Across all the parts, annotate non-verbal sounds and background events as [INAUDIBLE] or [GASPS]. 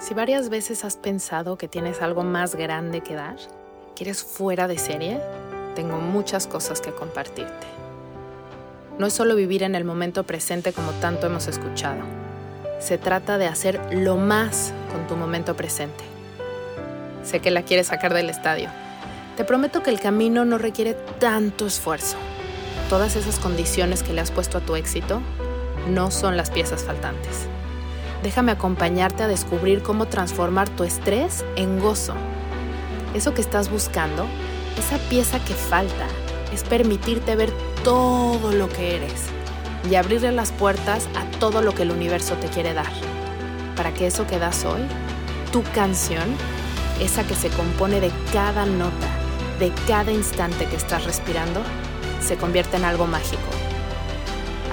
Si varias veces has pensado que tienes algo más grande que dar, que eres fuera de serie, tengo muchas cosas que compartirte. No es solo vivir en el momento presente como tanto hemos escuchado. Se trata de hacer lo más con tu momento presente. Sé que la quieres sacar del estadio. Te prometo que el camino no requiere tanto esfuerzo. Todas esas condiciones que le has puesto a tu éxito no son las piezas faltantes. Déjame acompañarte a descubrir cómo transformar tu estrés en gozo. Eso que estás buscando, esa pieza que falta, es permitirte ver todo lo que eres y abrirle las puertas a todo lo que el universo te quiere dar. Para que eso que das hoy, tu canción, esa que se compone de cada nota, de cada instante que estás respirando, se convierta en algo mágico.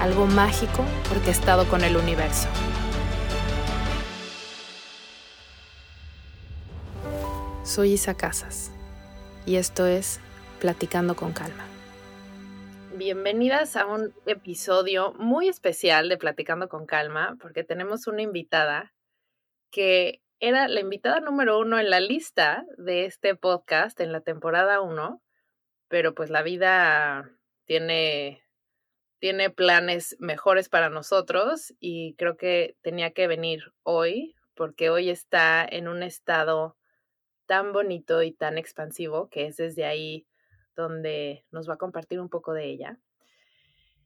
Algo mágico porque he estado con el universo. Soy Isa Casas y esto es Platicando con Calma. Bienvenidas a un episodio muy especial de Platicando con Calma porque tenemos una invitada que era la invitada número uno en la lista de este podcast en la temporada uno, pero pues la vida tiene, tiene planes mejores para nosotros y creo que tenía que venir hoy porque hoy está en un estado tan bonito y tan expansivo, que es desde ahí donde nos va a compartir un poco de ella.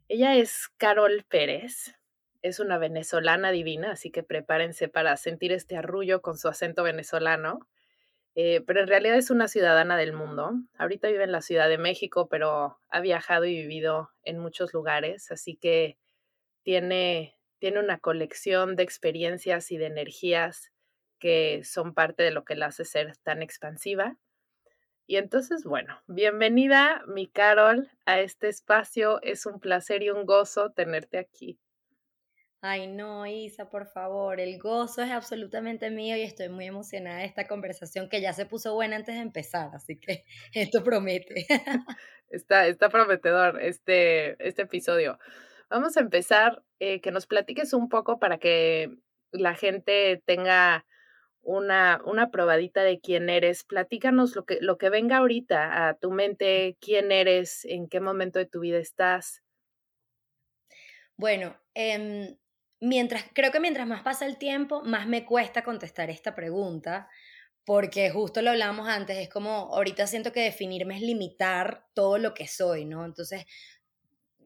Ella es Carol Pérez, es una venezolana divina, así que prepárense para sentir este arrullo con su acento venezolano, eh, pero en realidad es una ciudadana del mundo. Ahorita vive en la Ciudad de México, pero ha viajado y vivido en muchos lugares, así que tiene, tiene una colección de experiencias y de energías que son parte de lo que la hace ser tan expansiva. Y entonces, bueno, bienvenida, mi Carol, a este espacio. Es un placer y un gozo tenerte aquí. Ay, no, Isa, por favor, el gozo es absolutamente mío y estoy muy emocionada de esta conversación que ya se puso buena antes de empezar, así que [LAUGHS] esto promete. Está, está prometedor este, este episodio. Vamos a empezar, eh, que nos platiques un poco para que la gente tenga una, una probadita de quién eres. Platícanos lo que, lo que venga ahorita a tu mente, quién eres, en qué momento de tu vida estás. Bueno, em, mientras, creo que mientras más pasa el tiempo, más me cuesta contestar esta pregunta, porque justo lo hablábamos antes, es como ahorita siento que definirme es limitar todo lo que soy, ¿no? Entonces,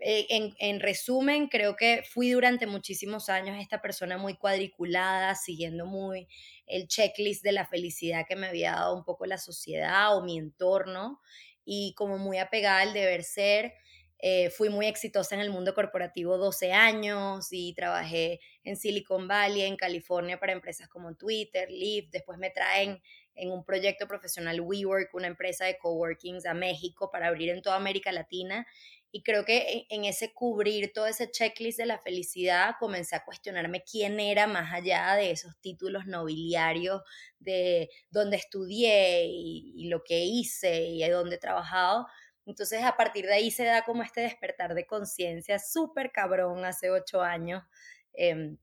eh, en, en, resumen, creo que fui durante muchísimos años esta persona muy cuadriculada, siguiendo muy el checklist de la felicidad que me había dado un poco la sociedad o mi entorno y como muy apegada al deber ser. Eh, fui muy exitosa en el mundo corporativo 12 años y trabajé en Silicon Valley, en California, para empresas como Twitter, Lyft. Después me traen en un proyecto profesional WeWork, una empresa de coworkings a México para abrir en toda América Latina. Y creo que en ese cubrir todo ese checklist de la felicidad, comencé a cuestionarme quién era más allá de esos títulos nobiliarios de dónde estudié y, lo que hice y de dónde he trabajado. Entonces a partir de ahí se da como este despertar de conciencia súper cabrón hace ocho años. Em,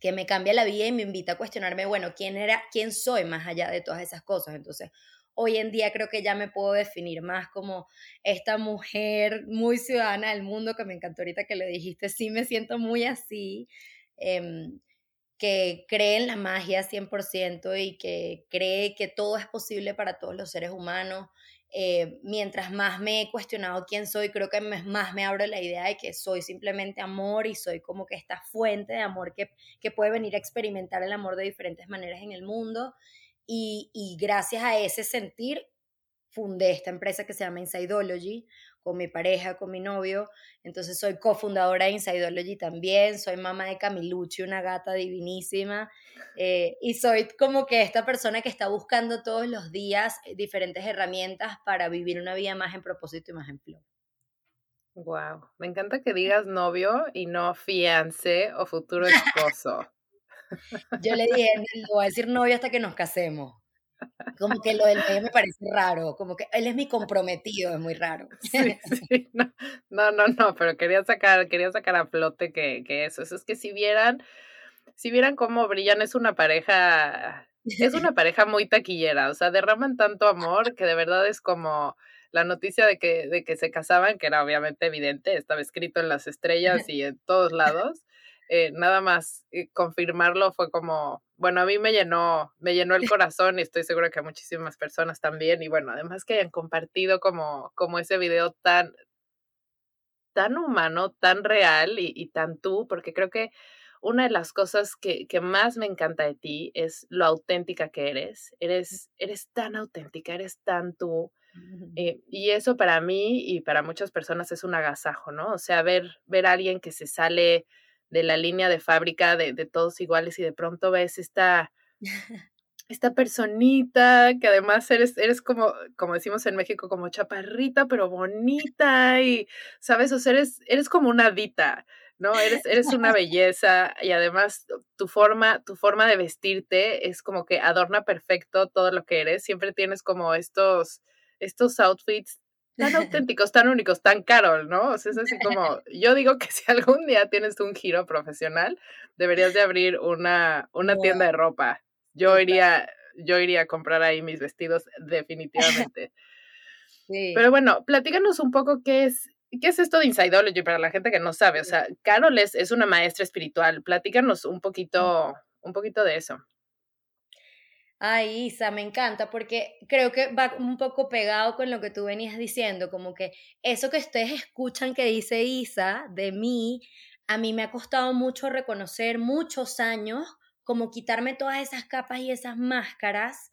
que me cambia la vida y me invita a cuestionarme, bueno, ¿quién era, quién soy más allá de todas esas cosas? Entonces, hoy en día creo que ya me puedo definir más como esta mujer muy ciudadana del mundo, que me encantó ahorita que lo dijiste, sí me siento muy así, em, que cree en la magia 100% y que cree que todo es posible para todos los seres humanos. Eh, mientras más me he cuestionado quién soy, creo que más me abro la idea de que soy simplemente amor y soy como que esta fuente de amor que, que puede venir a experimentar el amor de diferentes maneras en el mundo y, gracias a ese sentir fundé esta empresa que se llama Insideology con mi pareja, con mi novio. Entonces soy cofundadora de Insideology también, soy mamá de Camiluchi, una gata divinísima, eh, y soy como que esta persona que está buscando todos los días diferentes herramientas para vivir una vida más en propósito y más en flow. Wow, me encanta que digas novio y no fiance o futuro [LAUGHS] esposo. Yo le dije, le voy a decir novio hasta que nos casemos. Como que lo del novio me parece raro, como que él es mi comprometido, es muy raro. [LAUGHS] no, no, no, pero quería sacar, quería sacar a flote que, que eso, eso es que si vieran, si vieran cómo brillan, es una pareja es una [LAUGHS] pareja muy taquillera, o sea, derraman tanto amor que de verdad es como la noticia de que, de que se casaban, que era obviamente evidente, estaba escrito en las estrellas y en todos lados. Eh, nada más confirmarlo fue como, bueno, a mí me llenó, me llenó el [LAUGHS] corazón y estoy segura que a muchísimas personas también. Y bueno, además que hayan compartido como, como ese video tan, tan humano, tan real y, y tan tú, porque creo que una de las cosas que, que, más me encanta de ti es lo auténtica que eres. Eres, eres tan auténtica, eres tan tú. Eh, y eso para mí y para muchas personas es un agasajo, ¿no? O sea, ver, ver a alguien que se sale de la línea de fábrica de, de todos iguales y de pronto ves esta, esta personita que además eres, eres como, como decimos en México, como chaparrita, pero bonita y, ¿sabes? O sea, eres, eres como una dita, ¿no? Eres, eres una [LAUGHS] belleza y además tu forma, tu forma de vestirte es como que adorna perfecto todo lo que eres. Siempre tienes como estos, estos outfits tan auténticos, tan únicos, tan Carol, ¿no? O sea, es así como, [LAUGHS] yo digo que si algún día tienes un giro profesional, deberías de abrir una, una tienda de ropa. Yo iría, yo iría a comprar ahí mis vestidos definitivamente. Pero bueno, platícanos un poco qué es, qué es esto de Insideology para la gente que no sabe. O sea, Carol es, es una maestra espiritual. Platícanos un poquito, un poquito de eso. Ay, Isa, me encanta porque creo que va un poco pegado con lo que tú venías diciendo, como que eso que ustedes escuchan que dice Isa de mí, a mí me ha costado mucho reconocer muchos años, como quitarme todas esas capas y esas máscaras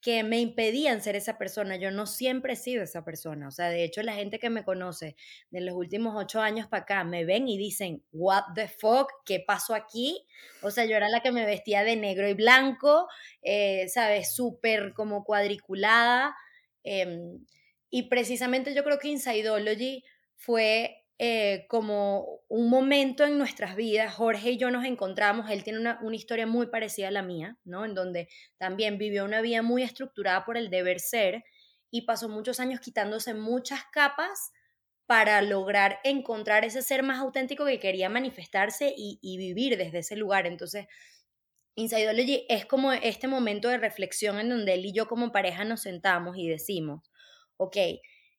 que me impedían ser esa persona. Yo no siempre he sido esa persona. O sea, de hecho, la gente que me conoce de los últimos ocho años para acá me ven y dicen, what the fuck, ¿qué pasó aquí? O sea, yo era la que me vestía de negro y blanco, eh, ¿sabes? Súper como cuadriculada. Em, y precisamente yo creo que Insideology fue eh, como un momento en nuestras vidas, Jorge y yo nos encontramos, él tiene una, historia muy parecida a la mía, ¿no? En donde también vivió una vida muy estructurada por el deber ser y pasó muchos años quitándose muchas capas para lograr encontrar ese ser más auténtico que quería manifestarse y, y vivir desde ese lugar. Entonces, Insideology es como este momento de reflexión en donde él y yo como pareja nos sentamos y decimos, ok,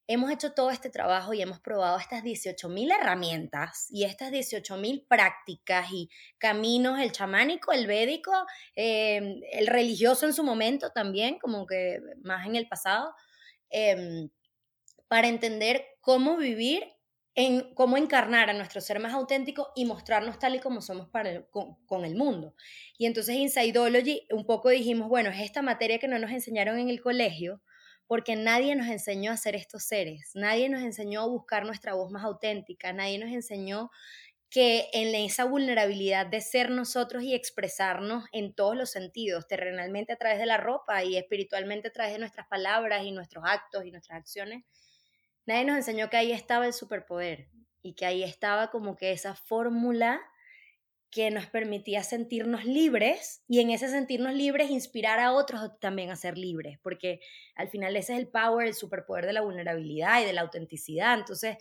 hemos hecho todo este trabajo y hemos probado estas 18.000 herramientas y estas 18.000 prácticas y caminos, el chamánico, el védico, em, el religioso en su momento también, como que más en el pasado, em, para entender cómo vivir, en, cómo encarnar a nuestro ser más auténtico y mostrarnos tal y como somos con, el mundo. Y entonces en Insideology un poco dijimos, bueno, es esta materia que no nos enseñaron en el colegio, porque nadie nos enseñó a ser estos seres, nadie nos enseñó a buscar nuestra voz más auténtica, nadie nos enseñó que en esa vulnerabilidad de ser nosotros y expresarnos en todos los sentidos, terrenalmente a través de la ropa y espiritualmente a través de nuestras palabras y nuestros actos y nuestras acciones, nadie nos enseñó que ahí estaba el superpoder y que ahí estaba como que esa fórmula que nos permitía sentirnos libres y en ese sentirnos libres inspirar a otros también a ser libres, porque al final ese es el power, el superpoder de la vulnerabilidad y de la autenticidad. Entonces,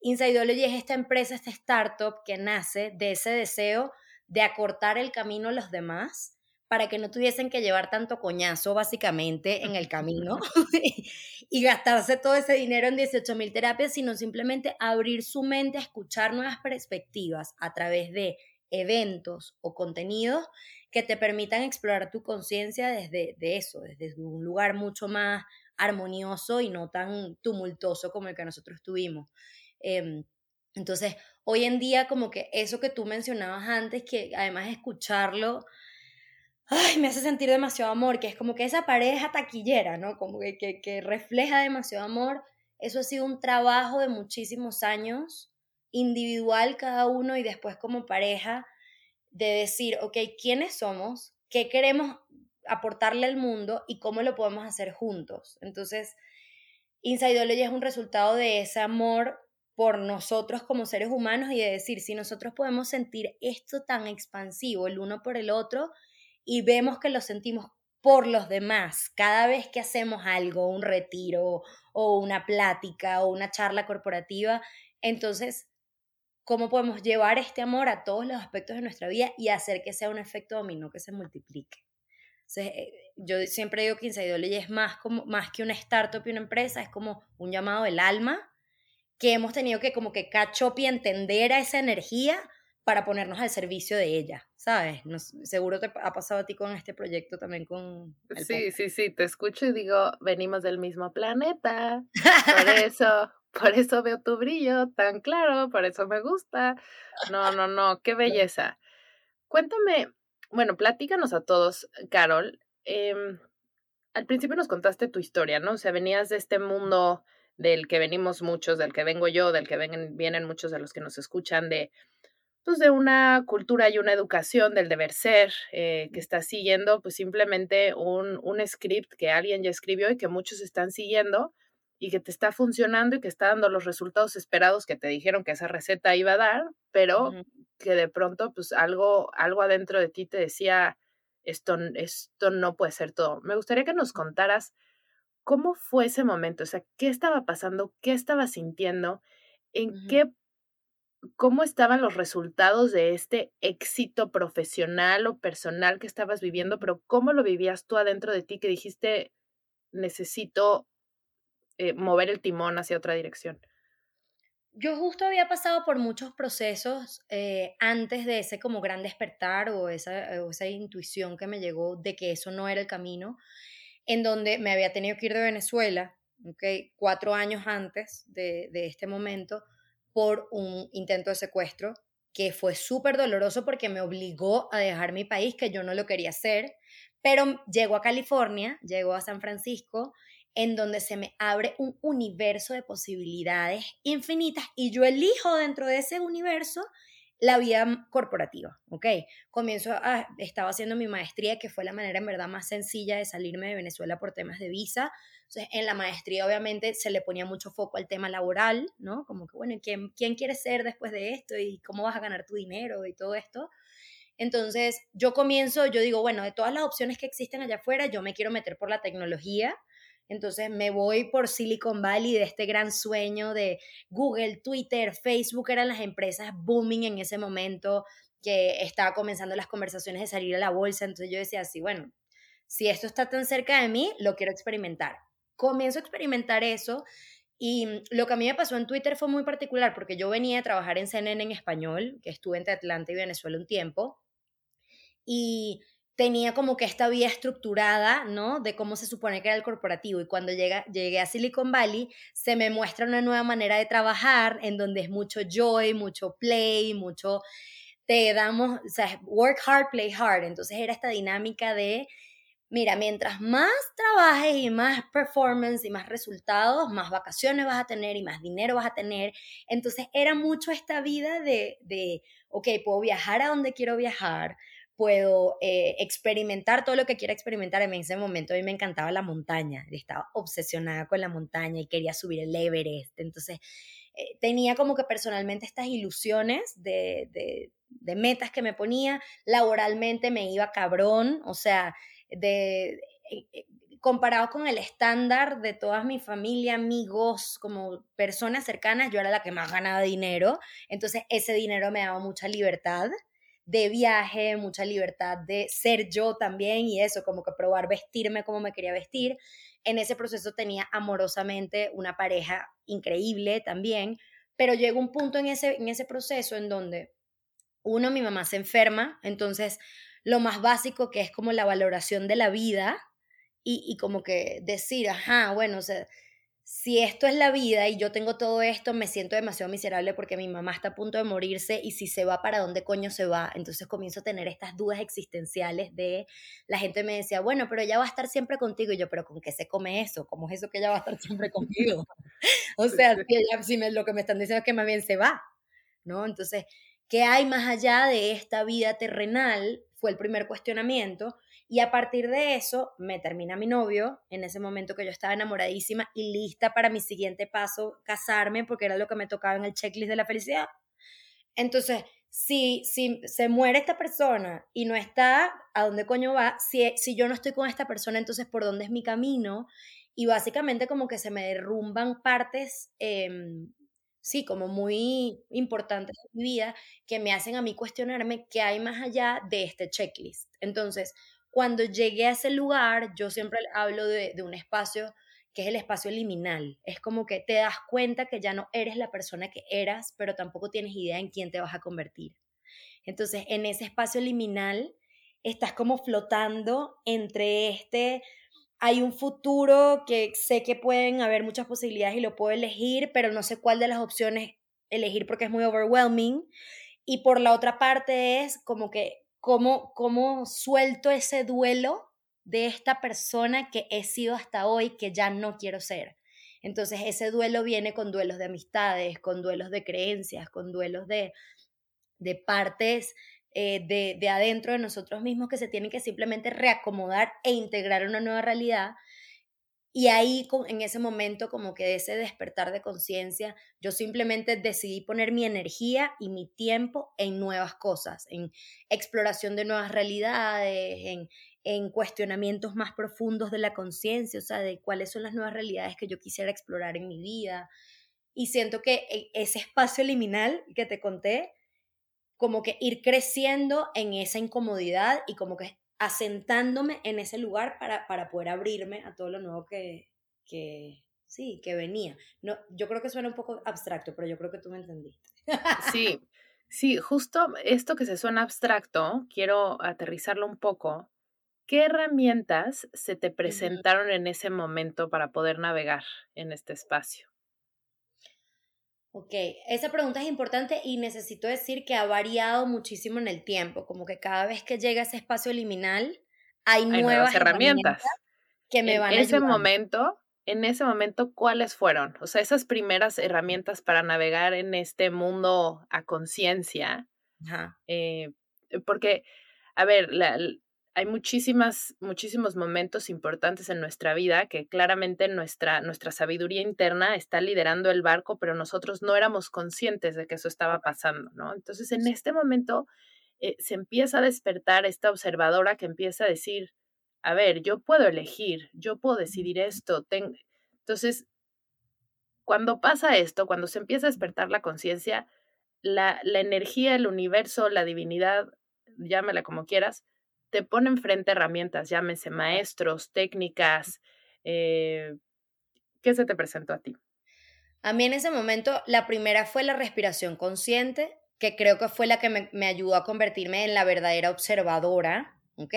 Insideology es esta empresa, esta startup que nace de ese deseo de acortar el camino a los demás para que no tuviesen que llevar tanto coñazo básicamente en el camino [LAUGHS] y gastarse todo ese dinero en 18 mil terapias, sino simplemente abrir su mente a escuchar nuevas perspectivas a través de eventos o contenidos que te permitan explorar tu conciencia desde de eso, desde un lugar mucho más armonioso y no tan tumultuoso como el que nosotros tuvimos. Em, entonces, hoy en día como que eso que tú mencionabas antes, que además escucharlo, ay, me hace sentir demasiado amor, que es como que esa pareja taquillera, ¿no? Como que, que, que refleja demasiado amor. Eso ha sido un trabajo de muchísimos años individual cada uno y después como pareja de decir, ok, ¿quiénes somos? ¿Qué queremos aportarle al mundo y cómo lo podemos hacer juntos? Entonces, Insideology es un resultado de ese amor por nosotros como seres humanos y de decir, si nosotros podemos sentir esto tan expansivo el uno por el otro y vemos que lo sentimos por los demás cada vez que hacemos algo, un retiro o una plática o una charla corporativa, entonces cómo podemos llevar este amor a todos los aspectos de nuestra vida y hacer que sea un efecto dominó que se multiplique. O eh, yo siempre digo que Inside es más, como, más que una startup y una empresa, es como un llamado del alma que hemos tenido que como que catch y entender a esa energía para ponernos al servicio de ella, ¿sabes? seguro te ha pasado a ti con este proyecto también con... sí, sí, sí, te escucho y digo, venimos del mismo planeta, por [LAUGHS] eso, por eso veo tu brillo tan claro, por eso me gusta. No, no, no, qué belleza. Cuéntame, bueno, platícanos a todos, Carol. Em, al principio nos contaste tu historia, ¿no? O sea, venías de este mundo del que venimos muchos, del que vengo yo, del que vienen, vienen muchos de los que nos escuchan, de, pues, de una cultura y una educación del deber ser, eh, que está siguiendo pues simplemente un, un script que alguien ya escribió y que muchos están siguiendo y que te está funcionando y que está dando los resultados esperados que te dijeron que esa receta iba a dar, pero que de pronto pues algo, algo adentro de ti te decía, esto, esto no puede ser todo. Me gustaría que nos contaras cómo fue ese momento, o sea, qué estaba pasando, qué estaba sintiendo, en qué, cómo estaban los resultados de este éxito profesional o personal que estabas viviendo, pero cómo lo vivías tú adentro de ti que dijiste, necesito eh, mover el timón hacia otra dirección. Yo justo había pasado por muchos procesos eh, antes de ese como gran despertar o esa, esa intuición que me llegó de que eso no era el camino, en donde me había tenido que ir de Venezuela, okay, cuatro años antes de, de este momento, por un intento de secuestro que fue súper doloroso porque me obligó a dejar mi país, que yo no lo quería hacer, pero llego a California, llego a San Francisco en donde se me abre un universo de posibilidades infinitas y yo elijo dentro de ese universo la vida corporativa, ¿ok? Comienzo a, estaba haciendo mi maestría, que fue la manera en verdad más sencilla de salirme de Venezuela por temas de visa. Entonces, en la maestría obviamente se le ponía mucho foco al tema laboral, ¿no? Como que, bueno, ¿quién, quién quieres ser después de esto? ¿Y cómo vas a ganar tu dinero? Y todo esto. Entonces, yo comienzo, yo digo, bueno, de todas las opciones que existen allá afuera, yo me quiero meter por la tecnología, entonces me voy por Silicon Valley de este gran sueño de Google, Twitter, Facebook eran las empresas booming en ese momento que estaba comenzando las conversaciones de salir a la bolsa. Entonces yo decía así, bueno, si esto está tan cerca de mí, lo quiero experimentar. Comienzo a experimentar eso y lo que a mí me pasó en Twitter fue muy particular porque yo venía a trabajar en CNN en español, que estuve entre Atlanta y Venezuela un tiempo. Y tenía como que esta vía estructurada, ¿no? De cómo se supone que era el corporativo. Y cuando llega, llegué a Silicon Valley, se me muestra una nueva manera de trabajar en donde es mucho joy, mucho play, mucho... Te damos, o sea, work hard, play hard. Entonces era esta dinámica de, mira, mientras más trabajes y más performance y más resultados, más vacaciones vas a tener y más dinero vas a tener. Entonces era mucho esta vida de, de ok, puedo viajar a donde quiero viajar, puedo eh, experimentar todo lo que quiera experimentar. En ese momento a mí me encantaba la montaña, estaba obsesionada con la montaña y quería subir el Everest. Entonces eh, tenía como que personalmente estas ilusiones de, de, metas que me ponía. Laboralmente me iba cabrón, o sea, de... Eh, comparado con el estándar de toda mi familia, amigos, como personas cercanas, yo era la que más ganaba dinero. Entonces ese dinero me daba mucha libertad de viaje, mucha libertad de ser yo también y eso, como que probar vestirme como me quería vestir. En ese proceso tenía amorosamente una pareja increíble también, pero llegó un punto en ese, en ese proceso en donde, uno, mi mamá se enferma, entonces lo más básico que es como la valoración de la vida y, y como que decir, ajá, bueno, o sea, si esto es la vida y yo tengo todo esto, me siento demasiado miserable porque mi mamá está a punto de morirse y si se va, ¿para dónde coño se va? Entonces comienzo a tener estas dudas existenciales de, la gente me decía, bueno, pero ella va a estar siempre contigo y yo, pero ¿con qué se come eso? ¿Cómo es eso que ella va a estar siempre conmigo? [LAUGHS] o sea, si, me, lo que me están diciendo es que más bien se va, ¿no? Entonces, ¿qué hay más allá de esta vida terrenal? Fue el primer cuestionamiento y a partir de eso me termina mi novio, en ese momento que yo estaba enamoradísima y lista para mi siguiente paso, casarme, porque era lo que me tocaba en el checklist de la felicidad. Entonces, si, si se muere esta persona y no está, ¿a dónde coño va? Si, si yo no estoy con esta persona, entonces, ¿por dónde es mi camino? Y básicamente como que se me derrumban partes, em, sí, como muy importantes de mi vida, que me hacen a mí cuestionarme qué hay más allá de este checklist. Entonces, cuando llegué a ese lugar, yo siempre hablo de, de un espacio que es el espacio liminal. Es como que te das cuenta que ya no eres la persona que eras, pero tampoco tienes idea en quién te vas a convertir. Entonces, en ese espacio liminal, estás como flotando entre este, hay un futuro que sé que pueden haber muchas posibilidades y lo puedo elegir, pero no sé cuál de las opciones elegir porque es muy overwhelming. Y por la otra parte es como que, cómo, cómo suelto ese duelo de esta persona que he sido hasta hoy que ya no quiero ser. Entonces ese duelo viene con duelos de amistades, con duelos de creencias, con duelos de, de partes eh, de, de, adentro de nosotros mismos que se tienen que simplemente reacomodar e integrar una nueva realidad. Y ahí, en ese momento, como que de ese despertar de conciencia, yo simplemente decidí poner mi energía y mi tiempo en nuevas cosas, en exploración de nuevas realidades, en, en cuestionamientos más profundos de la conciencia, o sea, de cuáles son las nuevas realidades que yo quisiera explorar en mi vida. Y siento que e, ese espacio liminal que te conté, como que ir creciendo en esa incomodidad y como que asentándome en ese lugar para, para poder abrirme a todo lo nuevo que, que, sí, que venía. No, yo creo que suena un poco abstracto, pero yo creo que tú me entendiste. Sí, [LAUGHS] sí, justo esto que se suena abstracto, quiero aterrizarlo un poco ¿Qué herramientas se te presentaron en ese momento para poder navegar en este espacio? Ok, esa pregunta es importante y necesito decir que ha variado muchísimo en el tiempo, como que cada vez que llega ese espacio liminal hay, nuevas, herramientas. que me van a En ese momento, en ese momento, ¿cuáles fueron? O sea, esas primeras herramientas para navegar en este mundo a conciencia. Eh, porque, a ver, la, hay muchísimas, muchísimos momentos importantes en nuestra vida que claramente nuestra, nuestra sabiduría interna está liderando el barco, pero nosotros no éramos conscientes de que eso estaba pasando, ¿no? Entonces, en este momento eh, se empieza a despertar esta observadora que empieza a decir, a ver, yo puedo elegir, yo puedo decidir esto. Entonces, cuando pasa esto, cuando se empieza a despertar la conciencia, la, la energía, el universo, la divinidad, llámala como quieras, te ponen frente herramientas, llámese maestros, técnicas. Eh, ¿Qué se te presentó a ti? A mí en ese momento, la primera fue la respiración consciente, que creo que fue la que me, ayudó a convertirme en la verdadera observadora. ¿ok?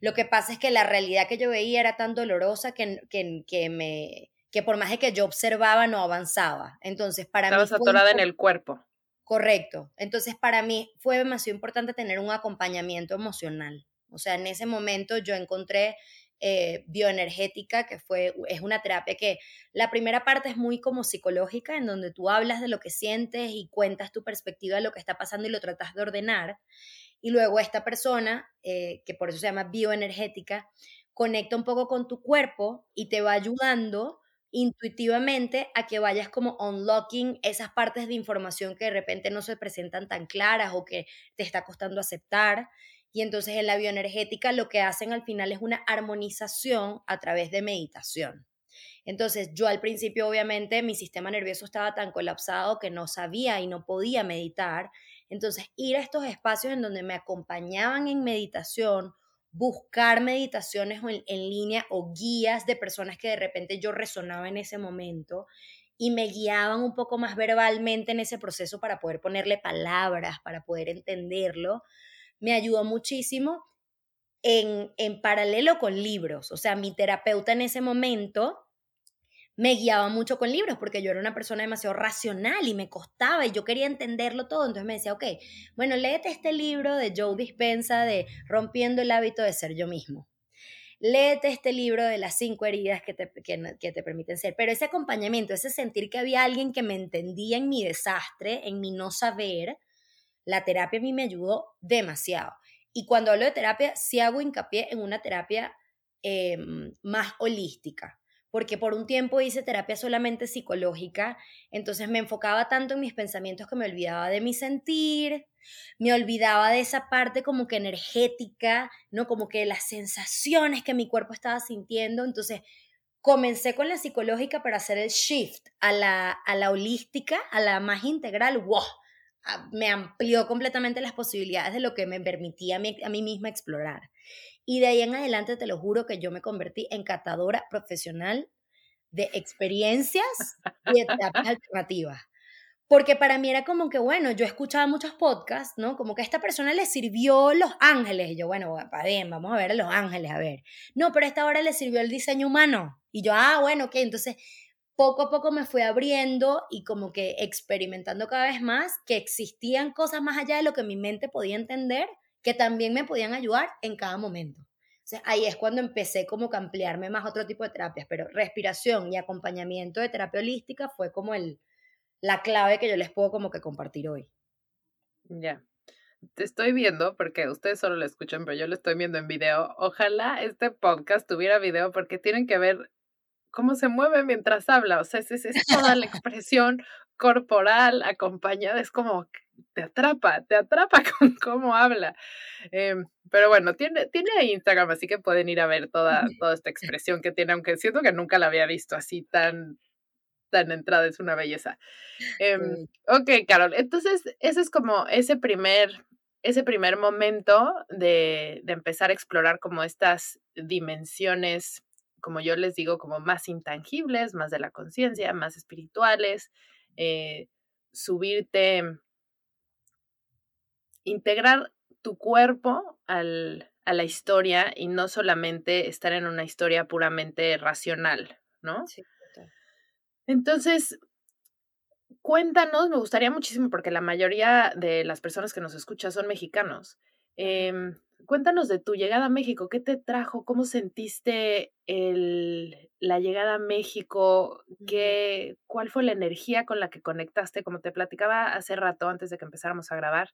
Lo que pasa es que la realidad que yo veía era tan dolorosa que, que, me, que por más de que yo observaba no avanzaba. Entonces, para Estabas mí... Estabas atorada en el cuerpo. Correcto. Entonces, para mí fue demasiado importante tener un acompañamiento emocional. O sea, en ese momento yo encontré eh, bioenergética, que fue, es una terapia que la primera parte es muy como psicológica, en donde tú hablas de lo que sientes y cuentas tu perspectiva de lo que está pasando y lo tratas de ordenar. Y luego esta persona, eh, que por eso se llama bioenergética, conecta un poco con tu cuerpo y te va ayudando intuitivamente a que vayas como unlocking esas partes de información que de repente no se presentan tan claras o que te está costando aceptar. Y entonces en la bioenergética lo que hacen al final es una armonización a través de meditación. Entonces yo al principio obviamente mi sistema nervioso estaba tan colapsado que no sabía y no podía meditar. Entonces ir a estos espacios en donde me acompañaban en meditación, buscar meditaciones en, en línea o guías de personas que de repente yo resonaba en ese momento y me guiaban un poco más verbalmente en ese proceso para poder ponerle palabras, para poder entenderlo me ayudó muchísimo en, en paralelo con libros. O sea, mi terapeuta en ese momento me guiaba mucho con libros porque yo era una persona demasiado racional y me costaba y yo quería entenderlo todo. Entonces me decía, ok, bueno, léete este libro de Joe Dispensa de Rompiendo el hábito de ser yo mismo. Léete este libro de las cinco heridas que te, que, que te permiten ser. Pero ese acompañamiento, ese sentir que había alguien que me entendía en mi desastre, en mi no saber, la terapia a mí me ayudó demasiado. Y cuando hablo de terapia, sí hago hincapié en una terapia em, más holística, porque por un tiempo hice terapia solamente psicológica, entonces me enfocaba tanto en mis pensamientos que me olvidaba de mi sentir, me olvidaba de esa parte como que energética, ¿no? Como que las sensaciones que mi cuerpo estaba sintiendo, entonces comencé con la psicológica para hacer el shift a la, a la holística, a la más integral, wow, me amplió completamente las posibilidades de lo que me permitía a mí, misma explorar. Y de ahí en adelante te lo juro que yo me convertí en catadora profesional de experiencias y etapas [LAUGHS] alternativas. Porque para mí era como que, bueno, yo escuchaba muchos podcasts, ¿no? Como que a esta persona le sirvió Los Ángeles. Y yo, bueno, bien, vamos a ver a Los Ángeles, a ver. No, pero a esta hora le sirvió el diseño humano. Y yo, ah, bueno, ok. Entonces, poco a poco me fui abriendo y como que experimentando cada vez más que existían cosas más allá de lo que mi mente podía entender que también me podían ayudar en cada momento. Sea, ahí es cuando empecé como que ampliarme más otro tipo de terapias, pero respiración y acompañamiento de terapia holística fue como el, la clave que yo les puedo como que compartir hoy. Ya. Te estoy viendo, porque ustedes solo lo escuchan, pero yo lo estoy viendo en video. Ojalá este podcast tuviera video porque tienen que ver cómo se mueve mientras habla. O sea, es, es toda la expresión corporal acompañada. Es como te atrapa, te atrapa [LAUGHS] con cómo habla. Em, pero bueno, tiene, tiene Instagram, así que pueden ir a ver toda, toda esta expresión que tiene, aunque siento que nunca la había visto así tan, tan entrada, es una belleza. Em, ok, Carol, entonces ese es como ese primer, ese primer momento de, de empezar a explorar como estas dimensiones, como yo les digo, como más intangibles, más de la conciencia, más espirituales, eh, subirte integrar tu cuerpo al, a la historia y no solamente estar en una historia puramente racional, ¿no? Sí. Entonces, cuéntanos, me gustaría muchísimo porque la mayoría de las personas que nos escuchan son mexicanos. Cuéntanos de tu llegada a México, ¿qué te trajo? ¿Cómo sentiste el, la llegada a México? ¿Qué, ¿Cuál fue la energía con la que conectaste? Como te platicaba hace rato antes de que empezáramos a grabar,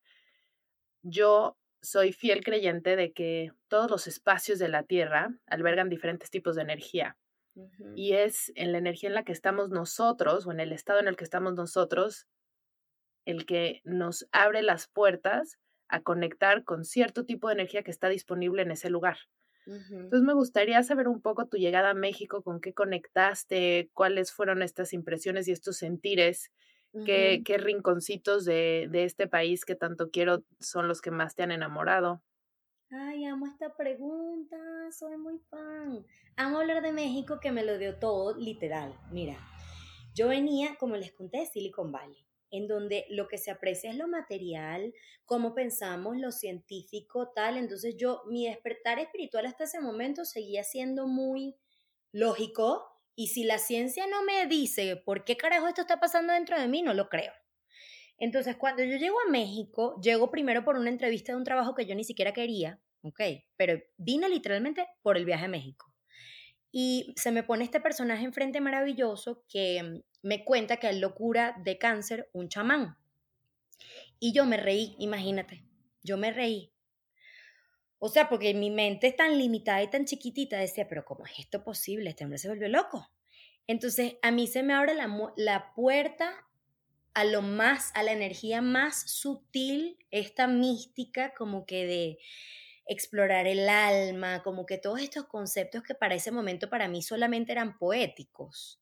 yo soy fiel creyente de que todos los espacios de la Tierra albergan diferentes tipos de energía. Y es en la energía en la que estamos nosotros o en el estado en el que estamos nosotros el que nos abre las puertas a conectar con cierto tipo de energía que está disponible en ese lugar. Entonces me gustaría saber un poco tu llegada a México, con qué conectaste, cuáles fueron estas impresiones y estos sentires ¿Qué, rinconcitos de, de, este país que tanto quiero son los que más te han enamorado? Ay, amo esta pregunta, soy muy fan. Amo hablar de México que me lo dio todo, literal. Mira, yo venía, como les conté, de Silicon Valley, en donde lo que se aprecia es lo material, cómo pensamos, lo científico, tal. Entonces yo, mi despertar espiritual hasta ese momento seguía siendo muy lógico, y si la ciencia no me dice por qué carajo esto está pasando dentro de mí, no lo creo. Entonces, cuando yo llego a México, llego primero por una entrevista de un trabajo que yo ni siquiera quería, ¿ok? Pero vine literalmente por el viaje a México. Y se me pone este personaje enfrente maravilloso que me cuenta que es locura de cáncer un chamán. Y yo me reí, imagínate, yo me reí. O sea, porque mi mente es tan limitada y tan chiquitita, decía, pero ¿cómo es esto posible? Este hombre se volvió loco. Entonces, a mí se me abre la, la puerta a lo más, a la energía más sutil, esta mística como que de explorar el alma, como que todos estos conceptos que para ese momento para mí solamente eran poéticos,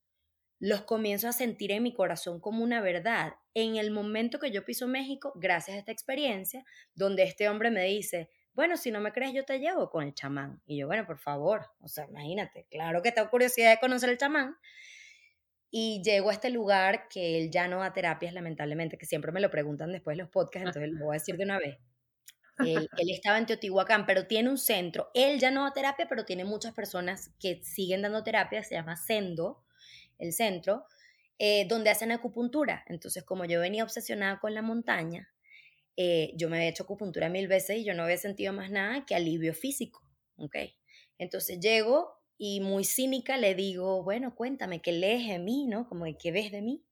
los comienzo a sentir en mi corazón como una verdad. En el momento que yo piso México, gracias a esta experiencia, donde este hombre me dice, bueno, si no me crees, yo te llevo con el chamán. Y yo, bueno, por favor, o sea, imagínate, claro que tengo curiosidad de conocer el chamán. Y llego a este lugar que él ya no da terapias, lamentablemente, que siempre me lo preguntan después de los podcasts, entonces lo voy a decir de una vez. Él, estaba en Teotihuacán, pero tiene un centro. Él ya no da terapia, pero tiene muchas personas que siguen dando terapia, se llama Sendo, el centro, eh, donde hacen acupuntura. Entonces, como yo venía obsesionada con la montaña, eh, yo me había hecho acupuntura mil veces y yo no había sentido más nada que alivio físico, ¿ok? Entonces llego y muy cínica le digo, bueno, cuéntame, ¿qué lees de mí, no? Como, ¿qué ves de mí?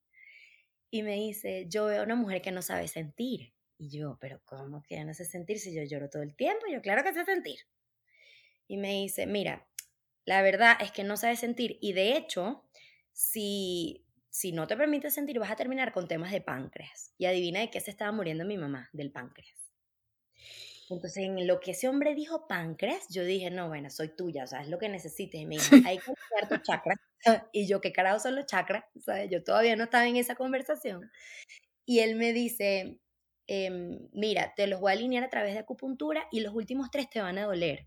Y me dice, yo veo una mujer que no sabe sentir. Y yo, pero ¿cómo que no sé sentir si yo lloro todo el tiempo? Yo, claro que sé sentir. Y me dice, mira, la verdad es que no sabe sentir. Y de hecho, si si no te permite sentir, vas a terminar con temas de páncreas. Y adivina de qué se estaba muriendo mi mamá, del páncreas. Entonces, en lo que ese hombre dijo páncreas, yo dije, no, bueno, soy tuya, o sea, es lo que necesites. Y me dijo, hay que cambiar tus chakras. [LAUGHS] Y yo, ¿qué carajo son los chakras? ¿Sabes? Yo todavía no estaba en esa conversación. Y él me dice, em, mira, te los voy a alinear a través de acupuntura y los últimos tres te van a doler.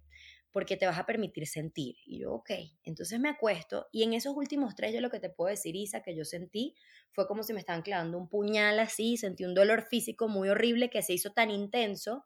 porque te vas a permitir sentir. Y yo, ok, entonces me acuesto y en esos últimos tres yo lo que te puedo decir, Isa, que yo sentí fue como si me estaban clavando un puñal así, sentí un dolor físico muy horrible que se hizo tan intenso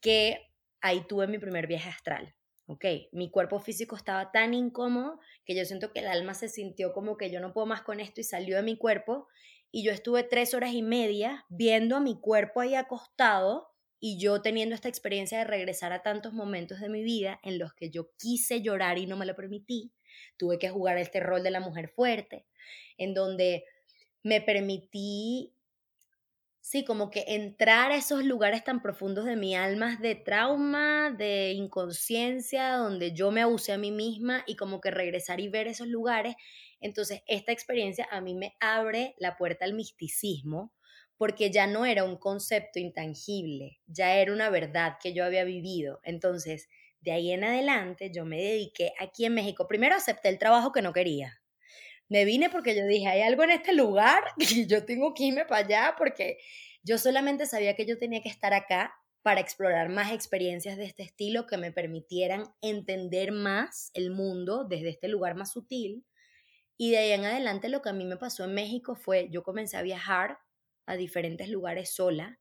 que ahí tuve mi primer viaje astral. Ok, mi cuerpo físico estaba tan incómodo que yo siento que el alma se sintió como que yo no puedo más con esto y salió de mi cuerpo y yo estuve tres horas y media viendo a mi cuerpo ahí acostado y yo teniendo esta experiencia de regresar a tantos momentos de mi vida en los que yo quise llorar y no me lo permití, tuve que jugar este rol de la mujer fuerte, en donde me permití, sí, como que entrar a esos lugares tan profundos de mi alma de trauma, de inconsciencia, donde yo me abusé a mí misma y como que regresar y ver esos lugares. Entonces, esta experiencia a mí me abre la puerta al misticismo, porque ya no era un concepto intangible, ya era una verdad que yo había vivido. Entonces, de ahí en adelante, yo me dediqué aquí en México. Primero acepté el trabajo que no quería. Me vine porque yo dije, hay algo en este lugar [LAUGHS] y yo tengo que irme para allá porque yo solamente sabía que yo tenía que estar acá para explorar más experiencias de este estilo que me permitieran entender más el mundo desde este lugar más sutil. Y de ahí en adelante lo que a mí me pasó en México fue, yo comencé a viajar a diferentes lugares sola.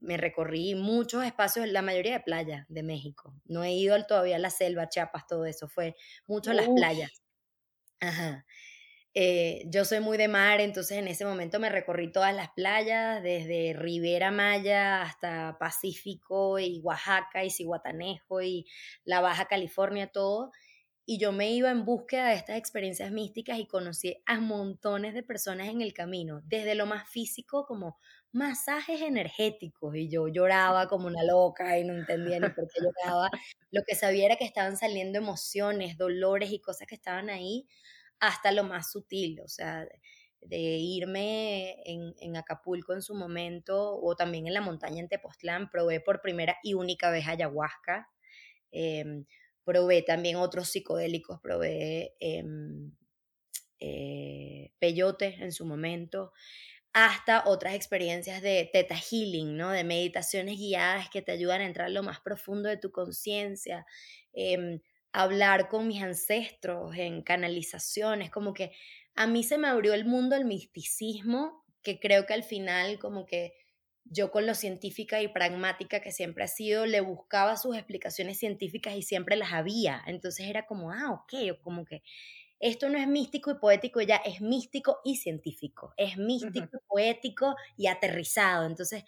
Me recorrí muchos espacios, la mayoría de playas de México. No he ido todavía a la selva, Chiapas, todo eso. Fue mucho a las playas. Ajá. Eh, yo soy muy de mar, entonces en ese momento me recorrí todas las playas, desde Ribera Maya hasta Pacífico y Oaxaca y Cihuatanejo y la Baja California, todo y yo me iba en búsqueda de estas experiencias místicas y conocí a montones de personas en el camino, desde lo más físico como masajes energéticos y yo lloraba como una loca y no entendía ni por qué lloraba. Lo que sabía era que estaban saliendo emociones, dolores y cosas que estaban ahí hasta lo más sutil, o sea, de irme en, en, Acapulco en su momento o también en la montaña en Tepoztlán, probé por primera y única vez ayahuasca. Eh, probé también otros psicodélicos, probé em, eh, peyote en su momento, hasta otras experiencias de teta healing, ¿no? De meditaciones guiadas que te ayudan a entrar lo más profundo de tu conciencia, em, hablar con mis ancestros en canalizaciones, como que a mí se me abrió el mundo del misticismo, que creo que al final como que yo con lo científica y pragmática que siempre ha sido, le buscaba sus explicaciones científicas y siempre las había. Entonces era como, ah, ok, como que esto no es místico y poético ya, es místico y científico, es místico, poético y aterrizado. Entonces,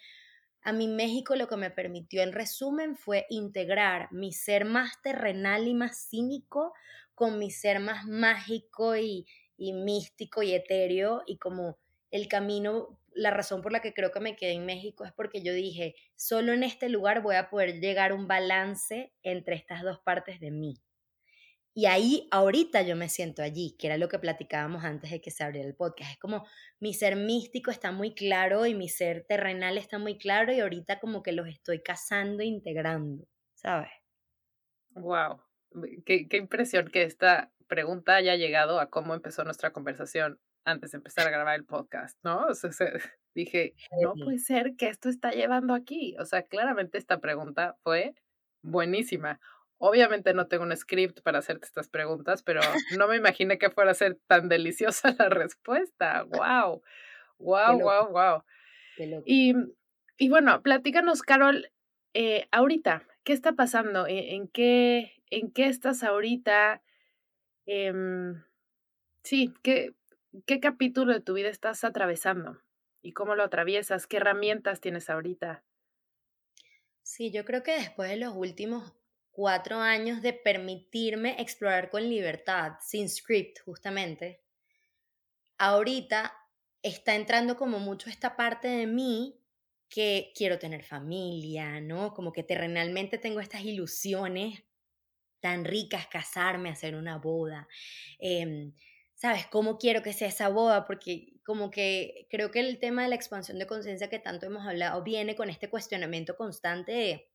a mí México lo que me permitió en resumen fue integrar mi ser más terrenal y más cínico con mi ser más mágico y, y místico y etéreo y como el camino la razón por la que creo que me quedé en México es porque yo dije, solo en este lugar voy a poder llegar a un balance entre estas dos partes de mí. Y ahí, ahorita yo me siento allí, que era lo que platicábamos antes de que se abriera el podcast. Es como mi ser místico está muy claro y mi ser terrenal está muy claro y ahorita como que los estoy casando, integrando, ¿sabes? Wow, qué, qué impresión que esta pregunta haya llegado a cómo empezó nuestra conversación antes de empezar a grabar el podcast, ¿no? O sea, [LAUGHS] dije, no puede ser que esto está llevando aquí. O sea, claramente esta pregunta fue buenísima. Obviamente no tengo un script para hacerte estas preguntas, pero no me imaginé que fuera a ser tan deliciosa [LAUGHS] la respuesta. ¡Wow! ¡Wow, wow, wow! Y, y bueno, platícanos, Carol, eh, ahorita, ¿qué está pasando? ¿En, en qué, ¿En qué estás ahorita? Eh, sí, ¿qué, ¿Qué capítulo de tu vida estás atravesando? ¿Y cómo lo atraviesas? ¿Qué herramientas tienes ahorita? Sí, yo creo que después de los últimos cuatro años de permitirme explorar con libertad, sin script justamente, ahorita está entrando como mucho esta parte de mí que quiero tener familia, ¿no? Como que terrenalmente tengo estas ilusiones tan ricas, casarme, hacer una boda. Eh, ¿sabes? ¿Cómo quiero que sea esa boda? Porque como que creo que el tema de la expansión de conciencia que tanto hemos hablado viene con este cuestionamiento constante de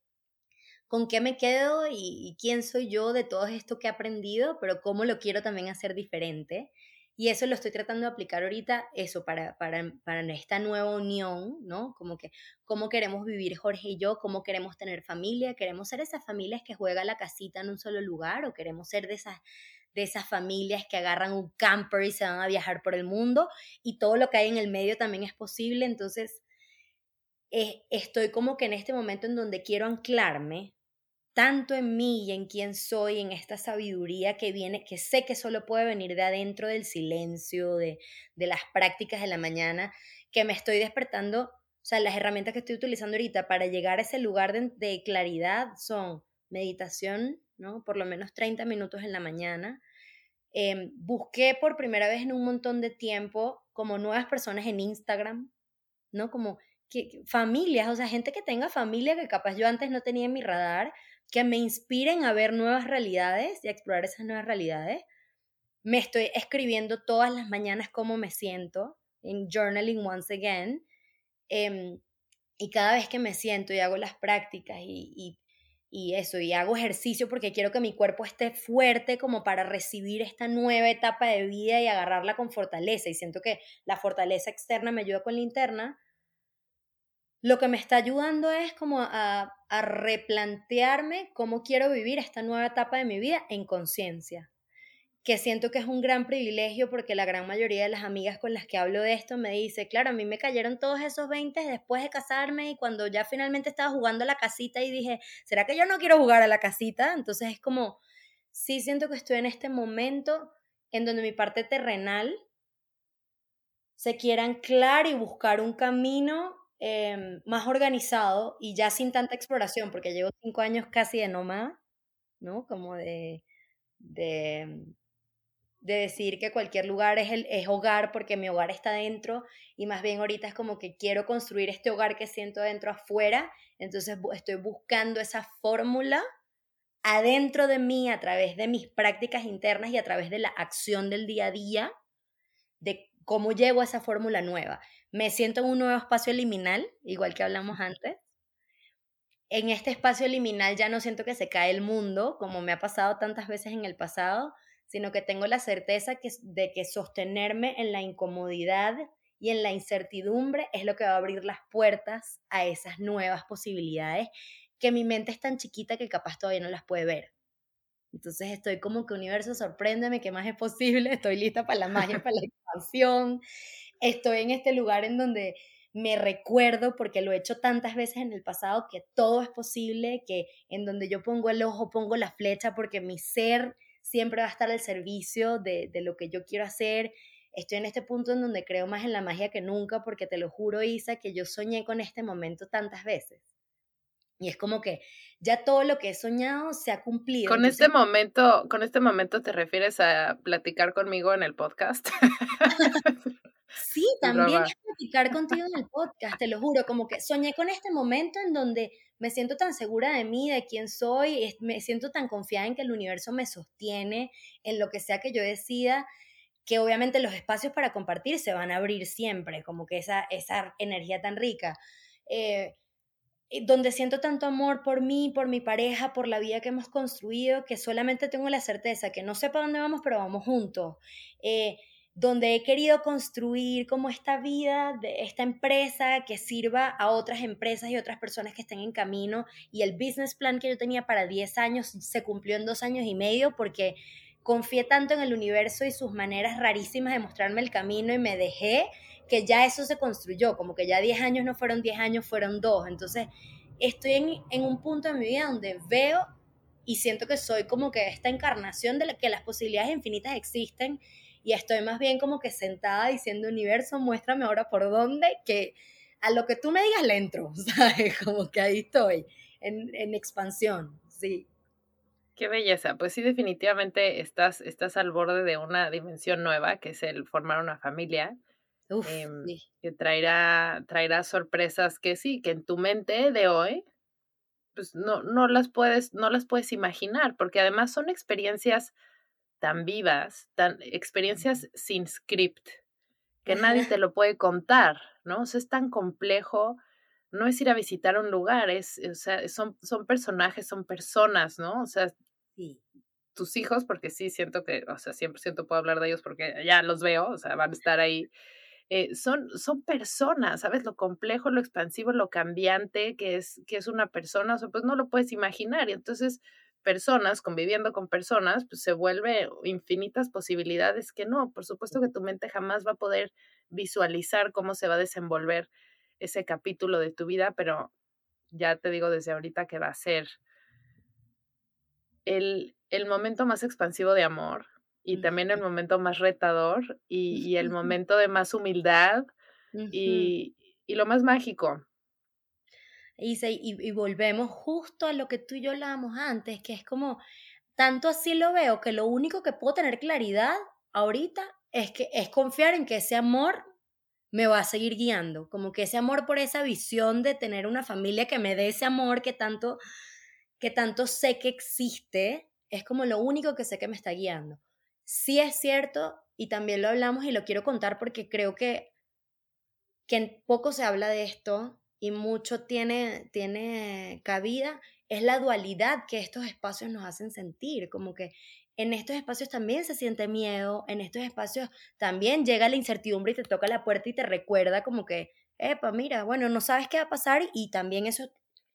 con qué me quedo y, quién soy yo de todo esto que he aprendido, pero cómo lo quiero también hacer diferente. Y eso lo estoy tratando de aplicar ahorita, eso, para, para, para esta nueva unión, ¿no? Como que, ¿cómo queremos vivir Jorge y yo? ¿Cómo queremos tener familia? ¿Queremos ser esas familias que juega la casita en un solo lugar? ¿O queremos ser de esas, de esas familias que agarran un camper y se van a viajar por el mundo? Y todo lo que hay en el medio también es posible. Entonces, eh, estoy como que en este momento en donde quiero anclarme tanto en mí y en quién soy, en esta sabiduría que viene, que sé que solo puede venir de adentro del silencio, de, de las prácticas de la mañana, que me estoy despertando, o sea, las herramientas que estoy utilizando ahorita para llegar a ese lugar de, claridad son meditación, ¿no? Por lo menos 30 minutos en la mañana. Em, busqué por primera vez en un montón de tiempo como nuevas personas en Instagram, ¿no? Como que, familias, o sea, gente que tenga familia que capaz yo antes no tenía en mi radar, que me inspiren a ver nuevas realidades y a explorar esas nuevas realidades. Me estoy escribiendo todas las mañanas cómo me siento, en journaling once again. Em, y cada vez que me siento y hago las prácticas y, eso, y hago ejercicio porque quiero que mi cuerpo esté fuerte como para recibir esta nueva etapa de vida y agarrarla con fortaleza. Y siento que la fortaleza externa me ayuda con la interna lo que me está ayudando es como a, replantearme cómo quiero vivir esta nueva etapa de mi vida en conciencia, que siento que es un gran privilegio porque la gran mayoría de las amigas con las que hablo de esto me dice, claro, a mí me cayeron todos esos 20 después de casarme y cuando ya finalmente estaba jugando a la casita y dije, ¿será que yo no quiero jugar a la casita? Entonces es como, sí siento que estoy en este momento en donde mi parte terrenal se quiera anclar y buscar un camino Em, más organizado y ya sin tanta exploración, porque llevo cinco años casi de nómada, ¿no? Como de, de, de decir que cualquier lugar es, el, es hogar porque mi hogar está dentro y más bien ahorita es como que quiero construir este hogar que siento dentro afuera, entonces estoy buscando esa fórmula adentro de mí a través de mis prácticas internas y a través de la acción del día a día de cómo llevo esa fórmula nueva. Me siento en un nuevo espacio liminal, igual que hablamos antes. En este espacio liminal ya no siento que se cae el mundo, como me ha pasado tantas veces en el pasado, sino que tengo la certeza que, de que sostenerme en la incomodidad y en la incertidumbre es lo que va a abrir las puertas a esas nuevas posibilidades que mi mente es tan chiquita que capaz todavía no las puede ver. Entonces estoy como que universo, sorpréndeme, ¿qué más es posible? Estoy lista para la magia, para la [LAUGHS] expansión estoy en este lugar en donde me recuerdo, porque lo he hecho tantas veces en el pasado, que todo es posible, que en donde yo pongo el ojo, pongo la flecha, porque mi ser siempre va a estar al servicio de, de lo que yo quiero hacer. Estoy en este punto en donde creo más en la magia que nunca, porque te lo juro, Isa, que yo soñé con este momento tantas veces. Y es como que ya todo lo que he soñado se ha cumplido. Con este momento, con este momento te refieres a platicar conmigo en el podcast. [LAUGHS] Sí, también es platicar [LAUGHS] contigo en el podcast, te lo juro, como que soñé con este momento en donde me siento tan segura de mí, de quién soy, me siento tan confiada en que el universo me sostiene en lo que sea que yo decida, que obviamente los espacios para compartir se van a abrir siempre, como que esa, esa energía tan rica. Eh, donde siento tanto amor por mí, por mi pareja, por la vida que hemos construido, que solamente tengo la certeza que no sé para dónde vamos, pero vamos juntos. Eh, donde he querido construir como esta vida de esta empresa que sirva a otras empresas y otras personas que estén en camino y el business plan que yo tenía para 10 años se cumplió en dos años y medio porque confié tanto en el universo y sus maneras rarísimas de mostrarme el camino y me dejé que ya eso se construyó, como que ya 10 años no fueron 10 años, fueron dos. Entonces, estoy en, en un punto de mi vida donde veo y siento que soy como que esta encarnación de que las posibilidades infinitas existen y estoy más bien como que sentada diciendo, universo, muéstrame ahora por dónde, que a lo que tú me digas le entro, [LAUGHS] ¿sabes? Como que ahí estoy, en, en expansión, sí. Qué belleza, pues sí, definitivamente estás, estás al borde de una dimensión nueva, que es el formar una familia, Uf, em, que traerá, traerá sorpresas que sí, que en tu mente de hoy, pues no, no las puedes, no las puedes imaginar, porque además son experiencias tan vivas, tan experiencias sin script, que nadie te lo puede contar, ¿no? O sea, es tan complejo, no es ir a visitar un lugar, es, o sea, son, son personajes, son personas, ¿no? O sea, sí. tus hijos, porque sí siento que, o sea, 100% puedo hablar de ellos porque ya los veo, o sea, van a estar ahí. Eh, son, son personas, ¿sabes? Lo complejo, lo expansivo, lo cambiante que es, que es una persona, o sea, pues no lo puedes imaginar. Y entonces, personas, conviviendo con personas, pues se vuelve infinitas posibilidades que no. Por supuesto que tu mente jamás va a poder visualizar cómo se va a desenvolver ese capítulo de tu vida, pero ya te digo desde ahorita que va a ser el, el momento más expansivo de amor y también el momento más retador y, el momento de más humildad y, y, lo más mágico. Y, y, volvemos justo a lo que tú y yo hablábamos antes, que es como, tanto así lo veo, que lo único que puedo tener claridad ahorita es que es confiar en que ese amor me va a seguir guiando, como que ese amor por esa visión de tener una familia que me dé ese amor que tanto, que tanto sé que existe, es como lo único que sé que me está guiando. Sí es cierto, y también lo hablamos y lo quiero contar porque creo que, que poco se habla de esto y mucho tiene, tiene cabida, es la dualidad que estos espacios nos hacen sentir, como que en estos espacios también se siente miedo, en estos espacios también llega la incertidumbre y te toca la puerta y te recuerda como que, epa, mira, bueno, no sabes qué va a pasar y también eso,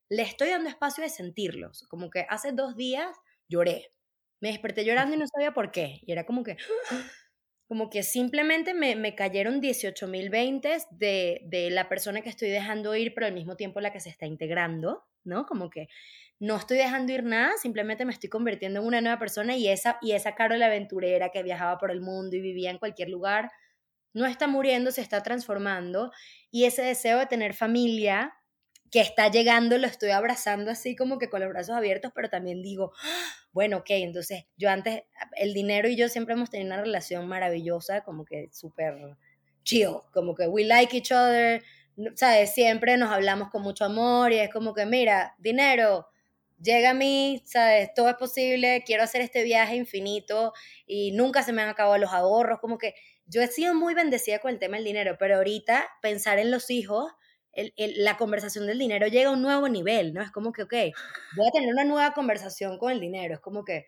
le estoy dando espacio de sentirlos, como que hace dos días lloré, me desperté llorando y no sabía por qué, y era como que, como que simplemente me, me cayeron 18 mil veintes de, de la persona que estoy dejando ir, pero al mismo tiempo la que se está integrando, ¿no? Como que no estoy dejando ir nada, simplemente me estoy convirtiendo en una nueva persona y esa, y esa Carol aventurera que viajaba por el mundo y vivía en cualquier lugar, no está muriendo, se está transformando y ese deseo de tener familia que está llegando, lo estoy abrazando así como que con los brazos abiertos, pero también digo, ¡Ah! bueno, ok, entonces yo antes, el dinero y yo siempre hemos tenido una relación maravillosa, como que súper chill, como que we like each other, ¿sabes? Siempre nos hablamos con mucho amor y es como que, mira, dinero, llega a mí, ¿sabes? Todo es posible, quiero hacer este viaje infinito y nunca se me han acabado los ahorros, como que yo he sido muy bendecida con el tema del dinero, pero ahorita pensar en los hijos, la conversación del dinero llega a un nuevo nivel, ¿no? Es como que, ok, voy a tener una nueva conversación con el dinero, es como que,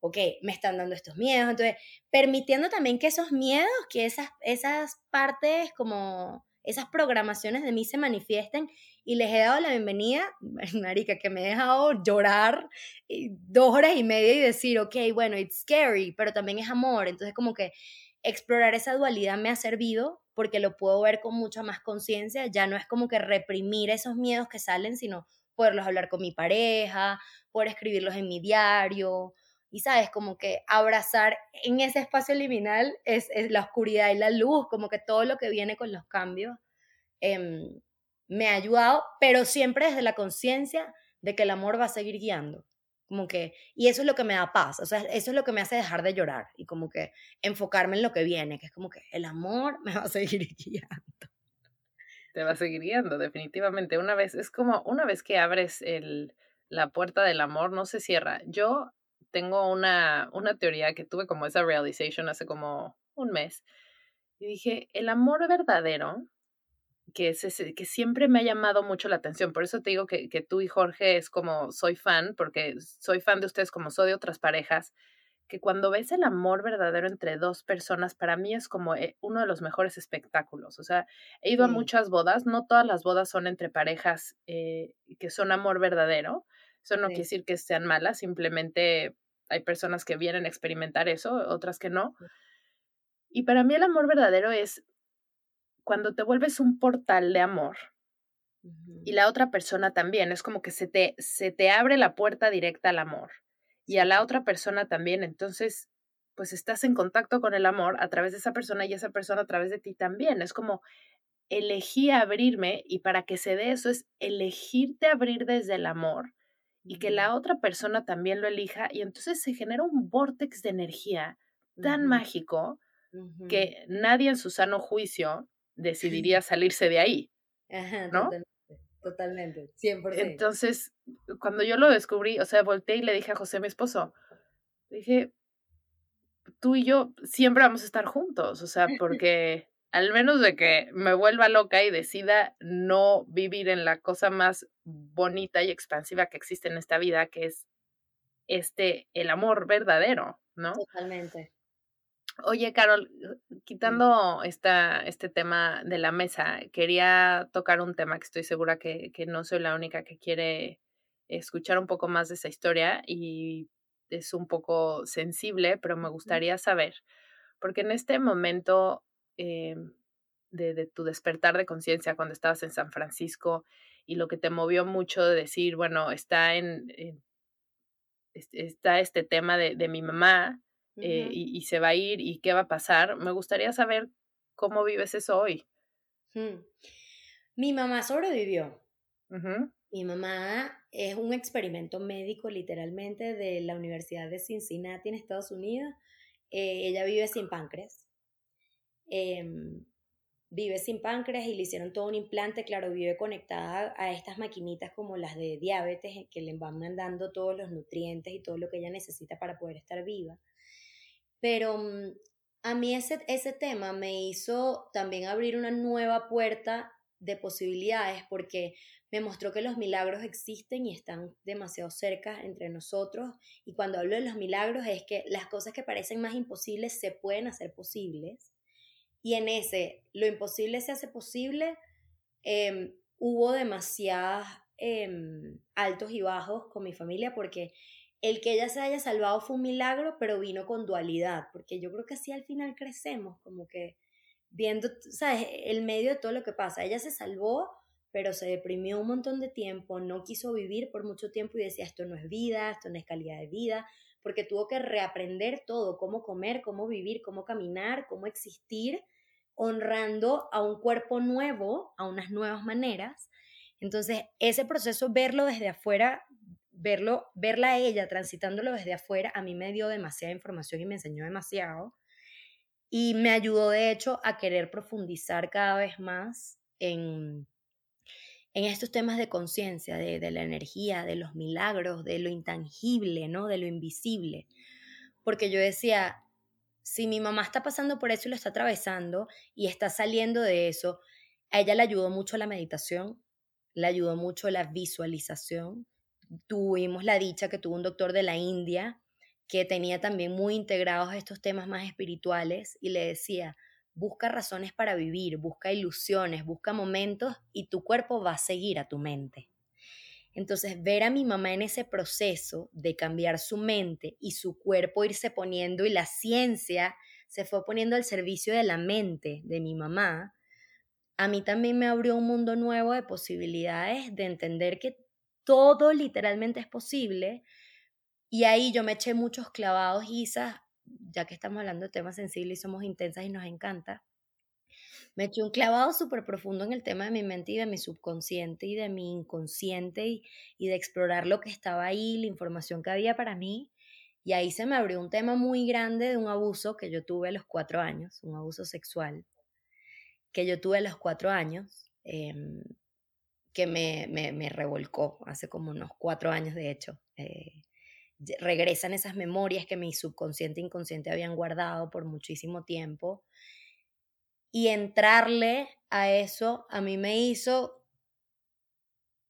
ok, me están dando estos miedos, entonces, permitiendo también que esos miedos, que esas, esas partes como esas programaciones de mí se manifiesten y les he dado la bienvenida, [LAUGHS] marica, que me he dejado llorar dos horas y media y decir, ok, bueno, it's scary, pero también es amor, entonces como que explorar esa dualidad me ha servido porque lo puedo ver con mucha más conciencia, ya no es como que reprimir esos miedos que salen, sino poderlos hablar con mi pareja, poder escribirlos en mi diario, y sabes, como que abrazar en ese espacio liminal es, la oscuridad y la luz, como que todo lo que viene con los cambios em, me ha ayudado, pero siempre desde la conciencia de que el amor va a seguir guiando. Como que, y eso es lo que me da paz, o sea, eso es lo que me hace dejar de llorar y como que enfocarme en lo que viene, que es como que el amor me va a seguir [LAUGHS] guiando. Te va a seguir guiando, definitivamente. Una vez, es como una vez que abres el, la puerta del amor, no se cierra. Yo tengo una, una teoría que tuve como esa realization hace como un mes. Y dije, el amor verdadero, que, es ese, que siempre me ha llamado mucho la atención, por eso te digo que, que tú y Jorge es como, soy fan, porque soy fan de ustedes como soy de otras parejas, que cuando ves el amor verdadero entre dos personas, para mí es como eh, uno de los mejores espectáculos. O sea, he ido a muchas bodas, no todas las bodas son entre parejas eh, que son amor verdadero. Eso no quiere decir que sean malas, simplemente hay personas que vienen a experimentar eso, otras que no. Y para mí el amor verdadero es cuando te vuelves un portal de amor y la otra persona también, es como que se te, se te abre la puerta directa al amor y a la otra persona también, entonces pues estás en contacto con el amor a través de esa persona y esa persona a través de ti también. Es como elegí abrirme y para que se dé eso es elegirte abrir desde el amor y que la otra persona también lo elija y entonces se genera un vortex de energía tan mágico que nadie en su sano juicio decidiría salirse de ahí. ¿no? Totalmente, 100%. Entonces, cuando yo lo descubrí, o sea, volteé y le dije a José, mi esposo, dije, tú y yo siempre vamos a estar juntos, o sea, porque al menos de que me vuelva loca y decida no vivir en la cosa más bonita y expansiva que existe en esta vida, que es este, el amor verdadero, ¿no? Totalmente. Oye, Carol, quitando esta, este tema de la mesa, quería tocar un tema que estoy segura que, que no soy la única que quiere escuchar un poco más de esa historia y es un poco sensible, pero me gustaría saber, porque en este momento eh, de, tu despertar de conciencia cuando estabas en San Francisco y lo que te movió mucho de decir, bueno, está en, está este tema de, de mi mamá eh, y, se va a ir y qué va a pasar, me gustaría saber cómo vives eso hoy. Hmm. Mi mamá sobrevivió. Mi mamá es un experimento médico literalmente de la Universidad de Cincinnati en Estados Unidos. Eh, ella vive sin páncreas. Em, vive sin páncreas y le hicieron todo un implante, claro, vive conectada a estas maquinitas como las de diabetes que le van mandando todos los nutrientes y todo lo que ella necesita para poder estar viva. Pero mm, a mí ese, ese tema me hizo también abrir una nueva puerta de posibilidades porque me mostró que los milagros existen y están demasiado cerca entre nosotros. Y cuando hablo de los milagros es que las cosas que parecen más imposibles se pueden hacer posibles. Y en ese, lo imposible se hace posible, em, hubo demasiados em, altos y bajos con mi familia porque el que ella se haya salvado fue un milagro, pero vino con dualidad, porque yo creo que así al final crecemos, como que viendo, ¿sabes? El medio de todo lo que pasa. Ella se salvó, pero se deprimió un montón de tiempo, no quiso vivir por mucho tiempo y decía, esto no es vida, esto no es calidad de vida, porque tuvo que reaprender todo, cómo comer, cómo vivir, cómo caminar, cómo existir, honrando a un cuerpo nuevo, a unas nuevas maneras. Entonces, ese proceso, verlo desde afuera, verlo, verla a ella transitándolo desde afuera, a mí me dio demasiada información y me enseñó demasiado. Y me ayudó, de hecho, a querer profundizar cada vez más en, en estos temas de conciencia, de, la energía, de los milagros, de lo intangible, ¿no? De lo invisible. Porque yo decía, si mi mamá está pasando por eso y lo está atravesando y está saliendo de eso, a ella le ayudó mucho la meditación, le ayudó mucho la visualización. Tuvimos la dicha que tuvo un doctor de la India que tenía también muy integrados estos temas más espirituales y le decía, busca razones para vivir, busca ilusiones, busca momentos y tu cuerpo va a seguir a tu mente. Entonces, ver a mi mamá en ese proceso de cambiar su mente y su cuerpo irse poniendo y la ciencia se fue poniendo al servicio de la mente de mi mamá, a mí también me abrió un mundo nuevo de posibilidades de entender que todo literalmente es posible. Y ahí yo me eché muchos clavados, Isa, ya que estamos hablando de temas sensibles y somos intensas y nos encanta, me eché un clavado súper profundo en el tema de mi mente y de mi subconsciente y de mi inconsciente y, de explorar lo que estaba ahí, la información que había para mí. Y ahí se me abrió un tema muy grande de un abuso que yo tuve a los cuatro años, un abuso sexual que yo tuve a los cuatro años, em, que me, me, me, revolcó hace como unos cuatro años, de hecho. Eh, regresan esas memorias que mi subconsciente e inconsciente habían guardado por muchísimo tiempo. Y entrarle a eso a mí me hizo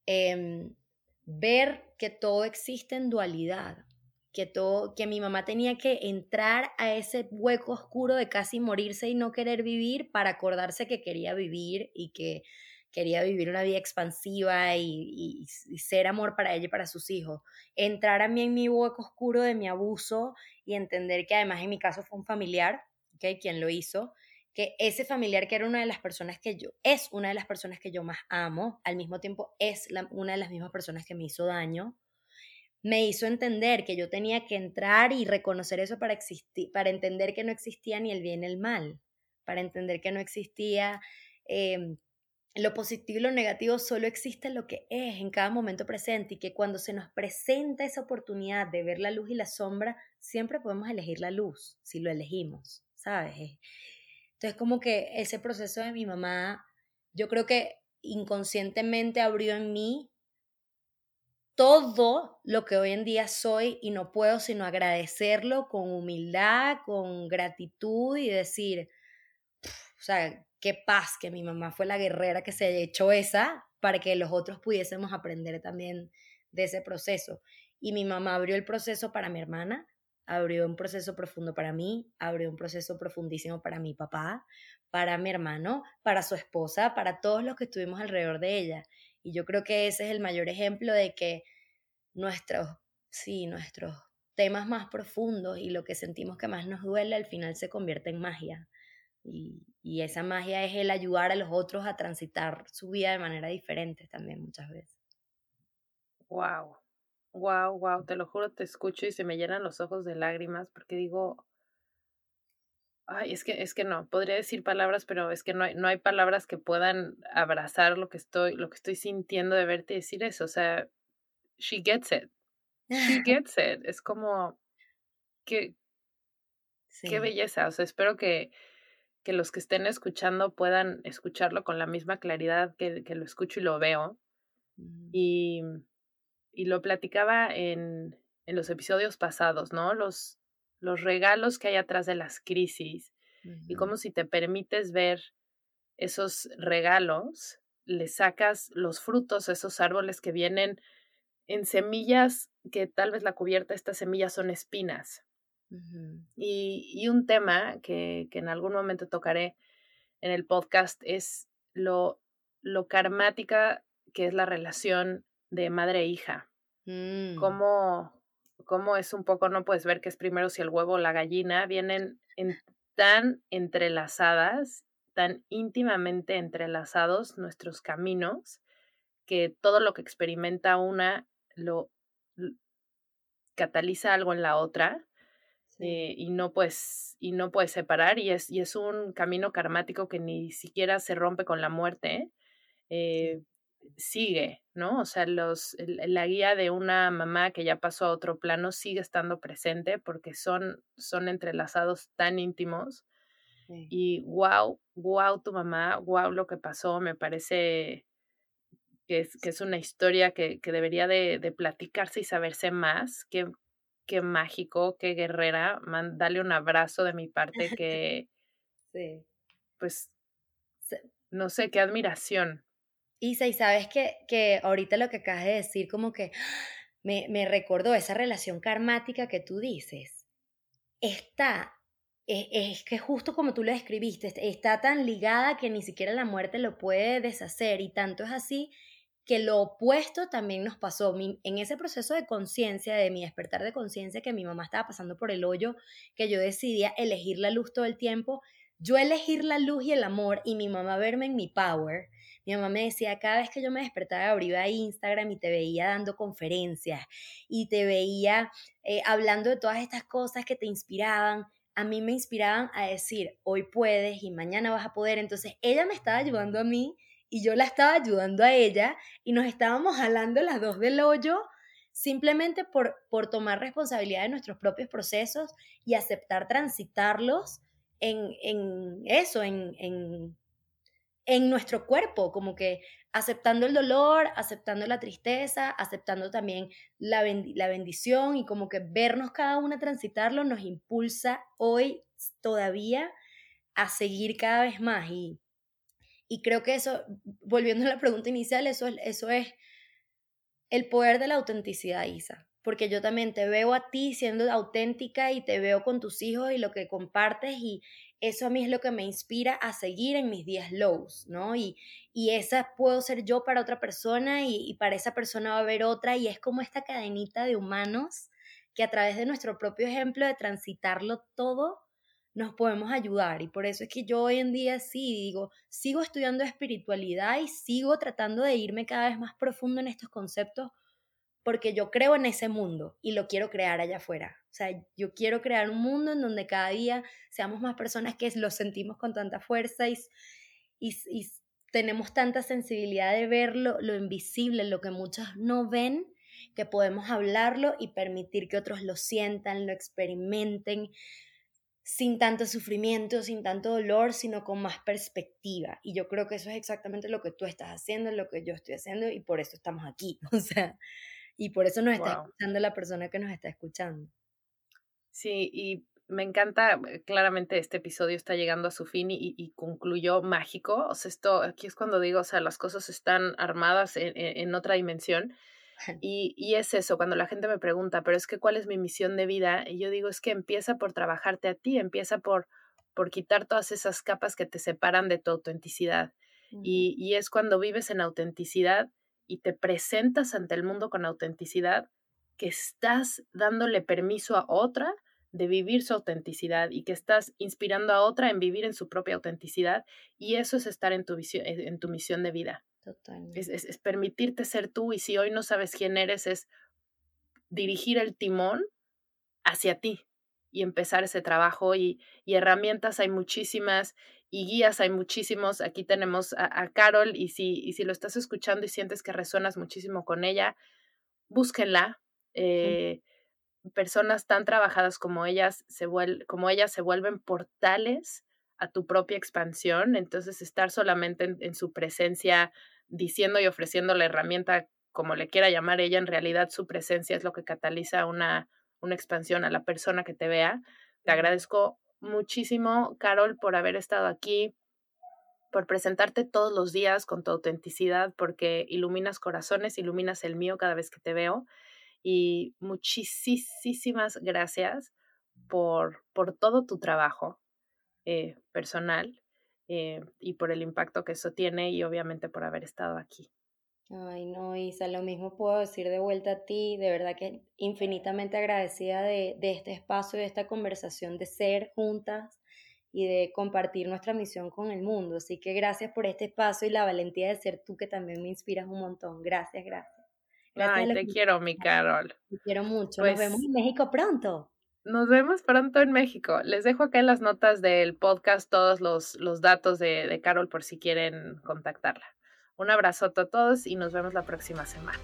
em, ver que todo existe en dualidad, que, todo, que mi mamá tenía que entrar a ese hueco oscuro de casi morirse y no querer vivir para acordarse que quería vivir y que quería vivir una vida expansiva y, ser amor para ella y para sus hijos. Entrar a mí en mi hueco oscuro de mi abuso y entender que además en mi caso fue un familiar, ¿okay? quien lo hizo, que ese familiar que era una de las personas que yo, es una de las personas que yo más amo, al mismo tiempo es una de las mismas personas que me hizo daño, me hizo entender que yo tenía que entrar y reconocer eso para, existir, para entender que no existía ni el bien ni el mal, para entender que no existía em, lo positivo y lo negativo solo existe lo que es en cada momento presente y que cuando se nos presenta esa oportunidad de ver la luz y la sombra, siempre podemos elegir la luz, si lo elegimos, ¿sabes? Entonces como que ese proceso de mi mamá, yo creo que inconscientemente abrió en mí todo lo que hoy en día soy y no puedo sino agradecerlo con humildad, con gratitud y decir, o sea, qué paz que mi mamá fue la guerrera que se echó esa para que los otros pudiésemos aprender también de ese proceso. Y mi mamá abrió el proceso para mi hermana, abrió un proceso profundo para mí, abrió un proceso profundísimo para mi papá, para mi hermano, para su esposa, para todos los que estuvimos alrededor de ella. Y yo creo que ese es el mayor ejemplo de que nuestros, sí, nuestros temas más profundos y lo que sentimos que más nos duele al final se convierte en magia. Y, y esa magia es el ayudar a los otros a transitar su vida de manera diferente también muchas veces. Wow, wow, wow, te lo juro, te escucho y se me llenan los ojos de lágrimas porque digo, ay, es que, es que no, podría decir palabras, pero es que no hay, no hay palabras que puedan abrazar lo que estoy, lo que estoy sintiendo de verte decir eso. O sea, she gets it. She [LAUGHS] gets it. Es como, qué, qué belleza. O sea, espero que, que los que estén escuchando puedan escucharlo con la misma claridad que, que lo escucho y lo veo. Y y lo platicaba en, en los episodios pasados, ¿no? Los, los regalos que hay atrás de las crisis y cómo si te permites ver esos regalos, le sacas los frutos a esos árboles que vienen en semillas que tal vez la cubierta de estas semillas son espinas. Y, y, un tema que, que, en algún momento tocaré en el podcast es lo, lo karmática que es la relación de madre e hija. Mm. Cómo, es un poco, no puedes ver que es primero si el huevo o la gallina, vienen tan entrelazadas, tan íntimamente entrelazados nuestros caminos, que todo lo que experimenta una lo, cataliza algo en la otra. Eh, y no puedes y no puedes separar y es y es un camino karmático que ni siquiera se rompe con la muerte eh, sigue, ¿no? O sea, los, la guía de una mamá que ya pasó a otro plano sigue estando presente porque son, son entrelazados tan íntimos. Y wow, wow tu mamá, wow lo que pasó, me parece que es, que es una historia que, que debería de, de, platicarse y saberse más. Qué, qué mágico, qué guerrera. Man, dale un abrazo de mi parte [LAUGHS] que, sí. pues, no sé, qué admiración. Isa, y sabes que, que ahorita lo que acabas de decir como que [GASPS] me, me recordó esa relación karmática que tú dices. Está, es, es, que justo como tú lo describiste, está tan ligada que ni siquiera la muerte lo puede deshacer y tanto es así que lo opuesto también nos pasó. en ese proceso de conciencia, de mi despertar de conciencia, que mi mamá estaba pasando por el hoyo, que yo decidía elegir la luz todo el tiempo, yo elegir la luz y el amor y mi mamá verme en mi power, mi mamá me decía, cada vez que yo me despertaba, abría Instagram y te veía dando conferencias y te veía eh, hablando de todas estas cosas que te inspiraban, a mí me inspiraban a decir, hoy puedes y mañana vas a poder. Entonces ella me estaba ayudando a mí y yo la estaba ayudando a ella y nos estábamos jalando las dos del hoyo simplemente por, por tomar responsabilidad de nuestros propios procesos y aceptar transitarlos en, en eso, en, en en nuestro cuerpo, como que aceptando el dolor, aceptando la tristeza, aceptando también la, la bendición y como que vernos cada una transitarlo nos impulsa hoy todavía a seguir cada vez más. Y, y creo que eso, volviendo a la pregunta inicial, eso, eso es el poder de la autenticidad, Isa. Porque yo también te veo a ti siendo auténtica y te veo con tus hijos y lo que compartes y, eso a mí es lo que me inspira a seguir en mis días lows, ¿no? Y, y esa puedo ser yo para otra persona y, para esa persona va a haber otra y es como esta cadenita de humanos que a través de nuestro propio ejemplo de transitarlo todo, nos podemos ayudar. Y por eso es que yo hoy en día sí digo, sigo estudiando espiritualidad y sigo tratando de irme cada vez más profundo en estos conceptos porque yo creo en ese mundo y lo quiero crear allá afuera. O sea, yo quiero crear un mundo en donde cada día seamos más personas que lo sentimos con tanta fuerza y, y, tenemos tanta sensibilidad de ver lo, lo, invisible, lo que muchos no ven, que podemos hablarlo y permitir que otros lo sientan, lo experimenten sin tanto sufrimiento, sin tanto dolor, sino con más perspectiva. Y yo creo que eso es exactamente lo que tú estás haciendo, lo que yo estoy haciendo y por eso estamos aquí. [LAUGHS] O sea, y por eso nos está escuchando la persona que nos está escuchando. Sí, y me encanta, eh, claramente este episodio está llegando a su fin y, concluyó mágico. O sea, esto aquí es cuando digo, o sea, las cosas están armadas en, otra dimensión. [LAUGHS] Y, y, es eso, cuando la gente me pregunta, pero es que ¿cuál es mi misión de vida? Y yo digo, es que empieza por trabajarte a ti, empieza por, por quitar todas esas capas que te separan de tu autenticidad. y, y es cuando vives en autenticidad y te presentas ante el mundo con autenticidad que estás dándole permiso a otra de vivir su autenticidad y que estás inspirando a otra en vivir en su propia autenticidad y eso es estar en tu, en tu misión de vida. Totalmente. Es, es, permitirte ser tú y si hoy no sabes quién eres es dirigir el timón hacia ti y empezar ese trabajo y, y herramientas hay muchísimas y guías hay muchísimos. Aquí tenemos a, Carol y si, y si lo estás escuchando y sientes que resuenas muchísimo con ella, búsquenla. Eh, personas tan trabajadas como ellas se, como ellas se vuelven portales a tu propia expansión, entonces estar solamente en, su presencia diciendo y ofreciendo la herramienta como le quiera llamar ella, en realidad su presencia es lo que cataliza una, una expansión a la persona que te vea. Te agradezco muchísimo, Carol, por haber estado aquí, por presentarte todos los días con tu autenticidad, porque iluminas corazones, iluminas el mío cada vez que te veo y muchísimas gracias por, por todo tu trabajo eh, personal eh, y por el impacto que eso tiene y obviamente por haber estado aquí. Ay, no, Isa, lo mismo puedo decir de vuelta a ti, de verdad que infinitamente agradecida de, de este espacio, de esta conversación, de ser juntas y de compartir nuestra misión con el mundo. Así que gracias por este espacio y la valentía de ser tú que también me inspiras un montón. Gracias, gracias. Ay, te quiero, mi Carol. Te quiero mucho. nos vemos pues en México pronto. Nos vemos pronto en México. Les dejo acá en las notas del podcast todos los, los datos de, de Carol por si quieren contactarla. Un abrazote a todos y nos vemos la próxima semana.